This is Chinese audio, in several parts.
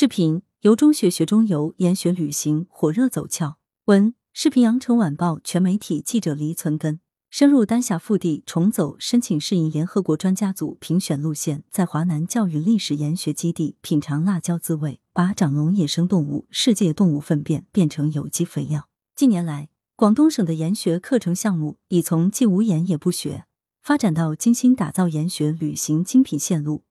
视频由中学学中游，研学旅行火热走俏。文视频羊城晚报全媒体记者黎存根深入丹霞腹地，重走申请适应联合国专家组评选路线，在华南教育历史研学基地品尝辣椒滋味，把长龙野生动物、世界动物粪便变成有机肥料。近年来，广东省的研学课程项目已从既无研也不学，发展到精心打造研学旅行精品线路。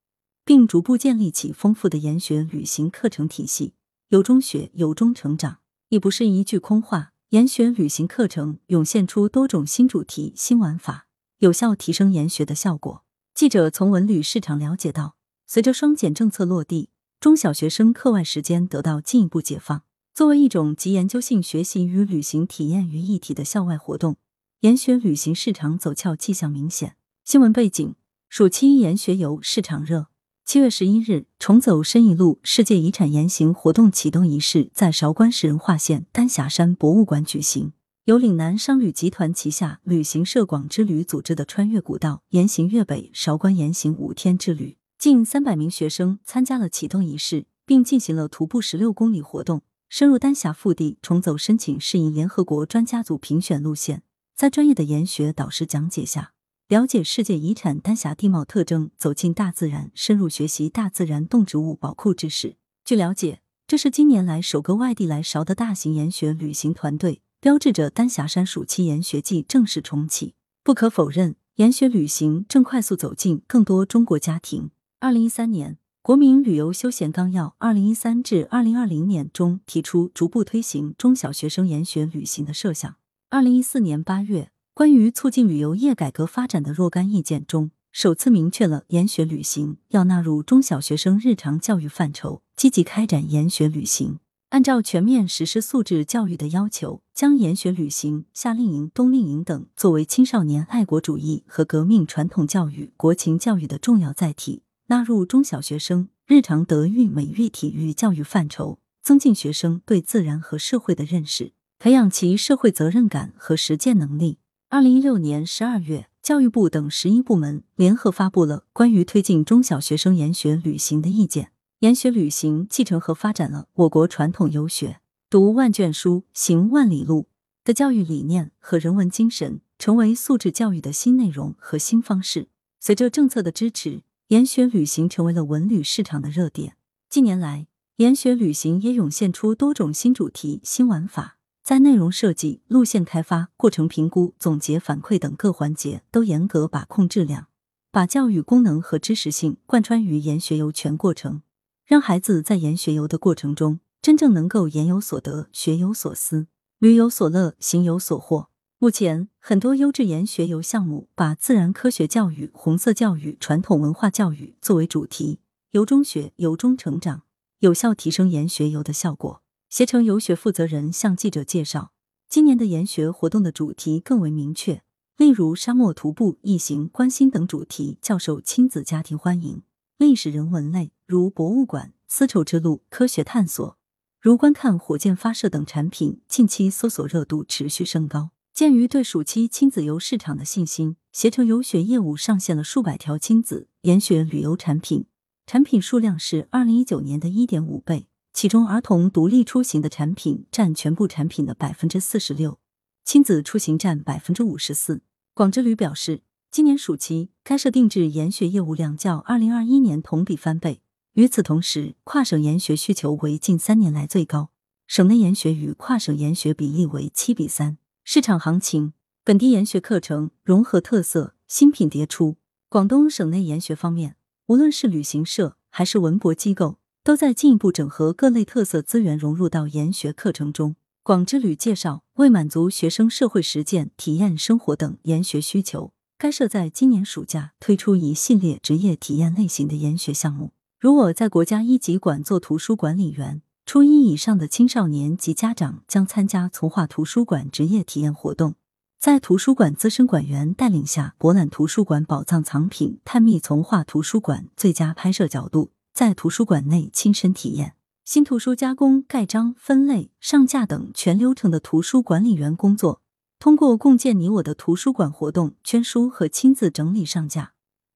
并逐步建立起丰富的研学旅行课程体系，由中学由中成长，已不是一句空话。研学旅行课程涌现出多种新主题、新玩法，有效提升研学的效果。记者从文旅市场了解到，随着双减政策落地，中小学生课外时间得到进一步解放。作为一种集研究性学习与旅行体验于一体的校外活动，研学旅行市场走俏迹象明显。新闻背景：暑期研学游市场热。七月十一日，重走申遗路世界遗产言行活动启动仪式在韶关市仁化县丹霞山博物馆举行。由岭南商旅集团旗下旅行社广之旅组织的穿越古道言行粤北韶关言行五天之旅，近三百名学生参加了启动仪式，并进行了徒步十六公里活动，深入丹霞腹地，重走申请适应联合国专家组评选路线，在专业的研学导师讲解下。了解世界遗产丹霞地貌特征，走进大自然，深入学习大自然动植物宝库知识。据了解，这是近年来首个外地来韶的大型研学旅行团队，标志着丹霞山暑期研学季正式重启。不可否认，研学旅行正快速走进更多中国家庭。二零一三年《国民旅游休闲纲要（二零一三至二零二零年）》中提出逐步推行中小学生研学旅行的设想。二零一四年八月。关于促进旅游业改革发展的若干意见中，首次明确了研学旅行要纳入中小学生日常教育范畴，积极开展研学旅行。按照全面实施素质教育的要求，将研学旅行、夏令营、冬令营等作为青少年爱国主义和革命传统教育、国情教育的重要载体，纳入中小学生日常德育、美育、体育教育范畴，增进学生对自然和社会的认识，培养其社会责任感和实践能力。二零一六年十二月，教育部等十一部门联合发布了关于推进中小学生研学旅行的意见。研学旅行继承和发展了我国传统游学“读万卷书，行万里路”的教育理念和人文精神，成为素质教育的新内容和新方式。随着政策的支持，研学旅行成为了文旅市场的热点。近年来，研学旅行也涌现出多种新主题、新玩法。在内容设计、路线开发、过程评估、总结反馈等各环节都严格把控质量，把教育功能和知识性贯穿于研学游全过程，让孩子在研学游的过程中真正能够研有所得、学有所思、旅有所乐、行有所获。目前，很多优质研学游项目把自然科学教育、红色教育、传统文化教育作为主题，由中学由中成长，有效提升研学游的效果。携程游学负责人向记者介绍，今年的研学活动的主题更为明确，例如沙漠徒步、异形、关心等主题较受亲子家庭欢迎；历史人文类如博物馆、丝绸之路、科学探索，如观看火箭发射等产品，近期搜索热度持续升高。鉴于对暑期亲子游市场的信心，携程游学业务上线了数百条亲子研学旅游产品，产品数量是二零一九年的一点五倍。其中，儿童独立出行的产品占全部产品的百分之四十六，亲子出行占百分之五十四。广之旅表示，今年暑期开设定制研学业务量较二零二一年同比翻倍。与此同时，跨省研学需求为近三年来最高，省内研学与跨省研学比例为七比三。市场行情，本地研学课程融合特色，新品迭出。广东省内研学方面，无论是旅行社还是文博机构。都在进一步整合各类特色资源，融入到研学课程中。广之旅介绍，为满足学生社会实践、体验生活等研学需求，该社在今年暑假推出一系列职业体验类型的研学项目。如我在国家一级馆做图书管理员，初一以上的青少年及家长将参加从化图书馆职业体验活动，在图书馆资深馆员带领下，博览图书馆宝藏藏品，探秘从化图书馆最佳拍摄角度。在图书馆内亲身体验新图书加工、盖章、分类、上架等全流程的图书管理员工作，通过共建你我的图书馆活动，捐书和亲自整理上架，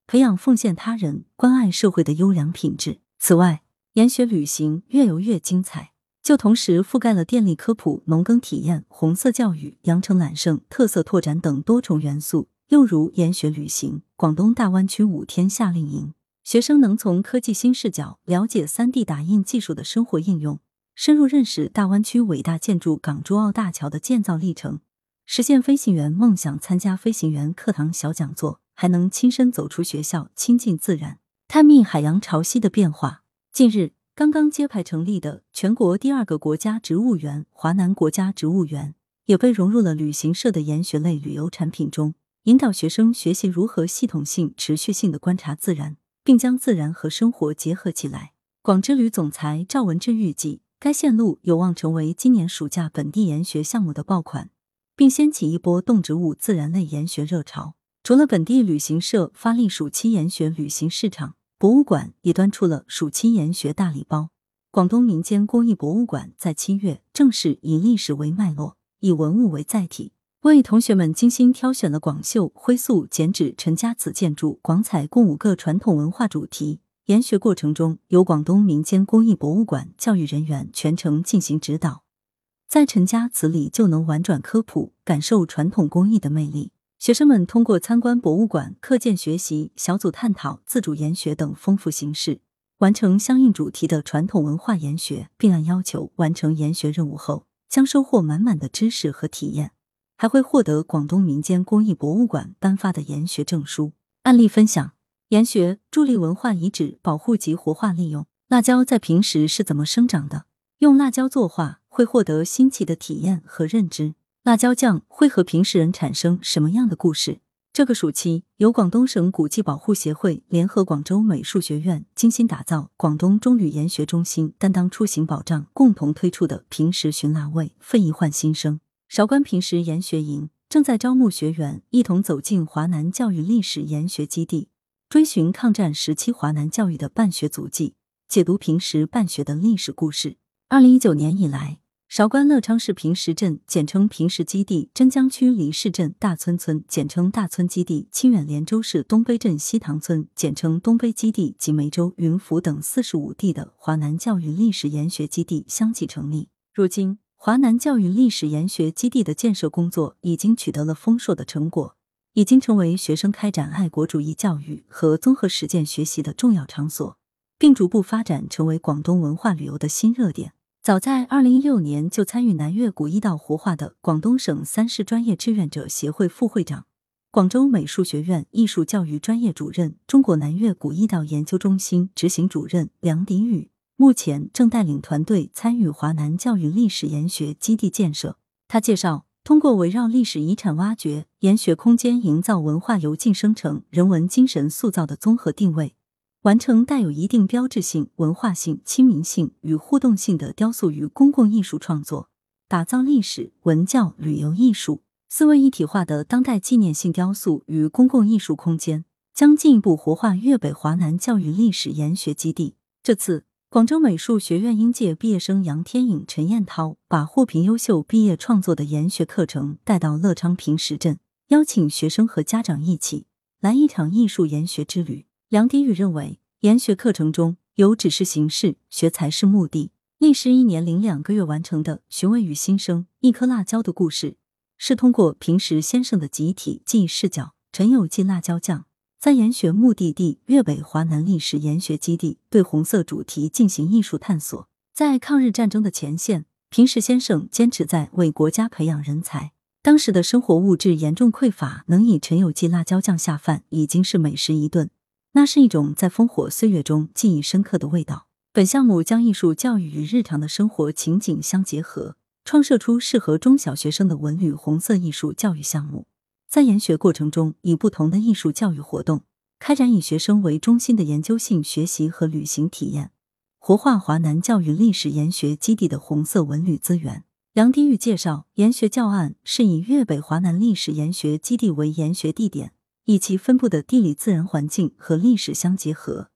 培养奉献他人、关爱社会的优良品质。此外，研学旅行越游越精彩，就同时覆盖了电力科普、农耕体验、红色教育、羊城揽胜、特色拓展等多重元素。又如研学旅行广东大湾区五天夏令营，学生能从科技新视角了解三 D 打印技术的生活应用，深入认识大湾区伟大建筑港珠澳大桥的建造历程，实现飞行员梦想。参加飞行员课堂小讲座，还能亲身走出学校，亲近自然，探秘海洋潮汐的变化。近日，刚刚揭牌成立的全国第二个国家植物园——华南国家植物园，也被融入了旅行社的研学类旅游产品中。引导学生学习如何系统性、持续性的观察自然，并将自然和生活结合起来。广之旅总裁赵文志预计，该线路有望成为今年暑假本地研学项目的爆款，并掀起一波动植物自然类研学热潮。除了本地旅行社发力暑期研学旅行市场，博物馆也端出了暑期研学大礼包。广东民间工艺博物馆在七月正式以历史为脉络，以文物为载体。为同学们精心挑选了广绣、灰塑、剪纸、陈家祠建筑、广彩共五个传统文化主题。研学过程中，由广东民间工艺博物馆教育人员全程进行指导，在陈家祠里就能玩转科普，感受传统工艺的魅力。学生们通过参观博物馆、课件学习、小组探讨、自主研学等丰富形式，完成相应主题的传统文化研学，并按要求完成研学任务后，将收获满满的知识和体验。还会获得广东民间工艺博物馆颁发的研学证书。案例分享：研学助力文化遗址保护及活化利用。辣椒在平时是怎么生长的？用辣椒作画会获得新奇的体验和认知。辣椒酱会和平时人产生什么样的故事？这个暑期，由广东省古迹保护协会联合广州美术学院精心打造，广东中旅研学中心担当出行保障，共同推出的平时寻辣味，费一换新生。韶关平时研学营正在招募学员，一同走进华南教育历史研学基地，追寻抗战时期华南教育的办学足迹，解读平时办学的历史故事。二零一九年以来，韶关乐昌市平时镇（简称平时基地）、真江区黎市镇大村村（简称大村基地）、清远连州市东北镇西塘村（简称东北基地）及梅州云浮等四十五地的华南教育历史研学基地相继成立。如今，华南教育历史研学基地的建设工作已经取得了丰硕的成果，已经成为学生开展爱国主义教育和综合实践学习的重要场所，并逐步发展成为广东文化旅游的新热点。早在二零一六年就参与南粤古驿道活化的广东省三市专业志愿者协会副会长、广州美术学院艺术教育专业主任、中国南粤古驿道研究中心执行主任梁迪宇。目前正带领团队参与华南教育历史研学基地建设。他介绍，通过围绕历史遗产挖掘、研学空间营造、文化由静生成、人文精神塑造的综合定位，完成带有一定标志性、文化性、亲民性与互动性的雕塑与公共艺术创作，打造历史文教旅游艺术四位一体化的当代纪念性雕塑与公共艺术空间，将进一步活化粤北华南教育历史研学基地。这次。广州美术学院应届毕业生杨天颖、陈彦涛把获评优秀毕业创作的研学课程带到乐昌平石镇，邀请学生和家长一起来一场艺术研学之旅。梁迪宇认为，研学课程中有只是形式，学才是目的。历时一年零两个月完成的《寻味与新生：一颗辣椒的故事》，是通过平时先生的集体记忆视角，陈友记辣椒酱。在研学目的地粤北华南历史研学基地，对红色主题进行艺术探索。在抗日战争的前线，平时先生坚持在为国家培养人才。当时的生活物质严重匮乏，能以陈友记辣椒酱下饭已经是美食一顿，那是一种在烽火岁月中记忆深刻的味道。本项目将艺术教育与日常的生活情景相结合，创设出适合中小学生的文旅红色艺术教育项目。在研学过程中，以不同的艺术教育活动开展以学生为中心的研究性学习和旅行体验，活化华南教育历史研学基地的红色文旅资源。梁迪玉介绍，研学教案是以粤北华南历史研学基地为研学地点，以其分布的地理自然环境和历史相结合，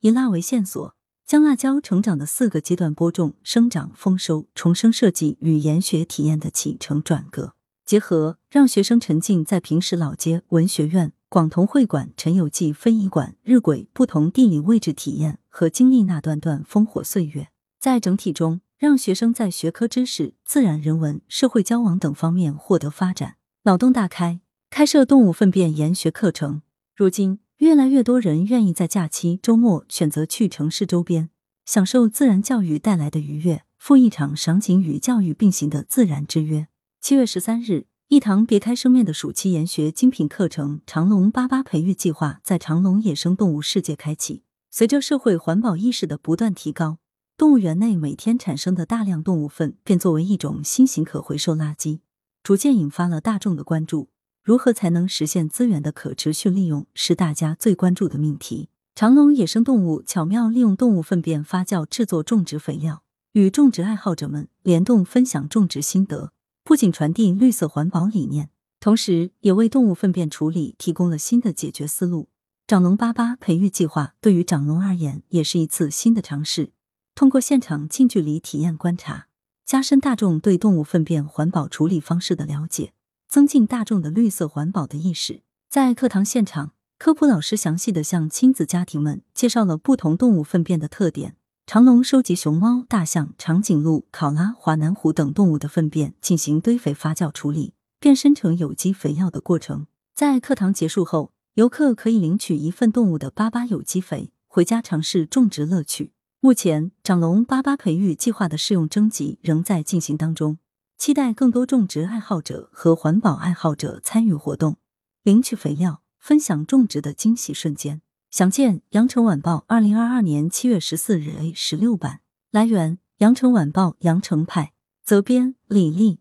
以辣为线索，将辣椒成长的四个阶段播种、生长、丰收、重生设计与研学体验的起承转合。结合让学生沉浸在平时老街、文学院、广同会馆陈友记非遗馆日晷不同地理位置体验和经历那段段烽火岁月，在整体中让学生在学科知识、自然人文、社会交往等方面获得发展，脑洞大开。开设动物粪便研学课程，如今越来越多人愿意在假期、周末选择去城市周边，享受自然教育带来的愉悦，赴一场赏景与教育并行的自然之约。七月十三日。一堂别开生面的暑期研学精品课程“长隆粑粑培育计划”在长隆野生动物世界开启。随着社会环保意识的不断提高，动物园内每天产生的大量动物粪便作为一种新型可回收垃圾，逐渐引发了大众的关注。如何才能实现资源的可持续利用，是大家最关注的命题。长隆野生动物巧妙利用动物粪便发酵制作种植肥料，与种植爱好者们联动分享种植心得。不仅传递绿色环保理念，同时也为动物粪便处理提供了新的解决思路。长隆巴巴培育计划对于长隆而言，也是一次新的尝试。通过现场近距离体验观察，加深大众对动物粪便环保处理方式的了解，增进大众的绿色环保的意识。在课堂现场，科普老师详细的向亲子家庭们介绍了不同动物粪便的特点。长隆收集熊猫、大象、长颈鹿、考拉、华南虎等动物的粪便进行堆肥发酵处理，变身成有机肥料的过程。在课堂结束后，游客可以领取一份动物的粑粑有机肥，回家尝试种植乐趣。目前，长隆粑粑培育计划的试用征集仍在进行当中，期待更多种植爱好者和环保爱好者参与活动，领取肥料，分享种植的惊喜瞬间。详见《羊城晚报》二零二二年七月十四日 A 十六版。来源：羊城晚报羊城派。责编：李丽。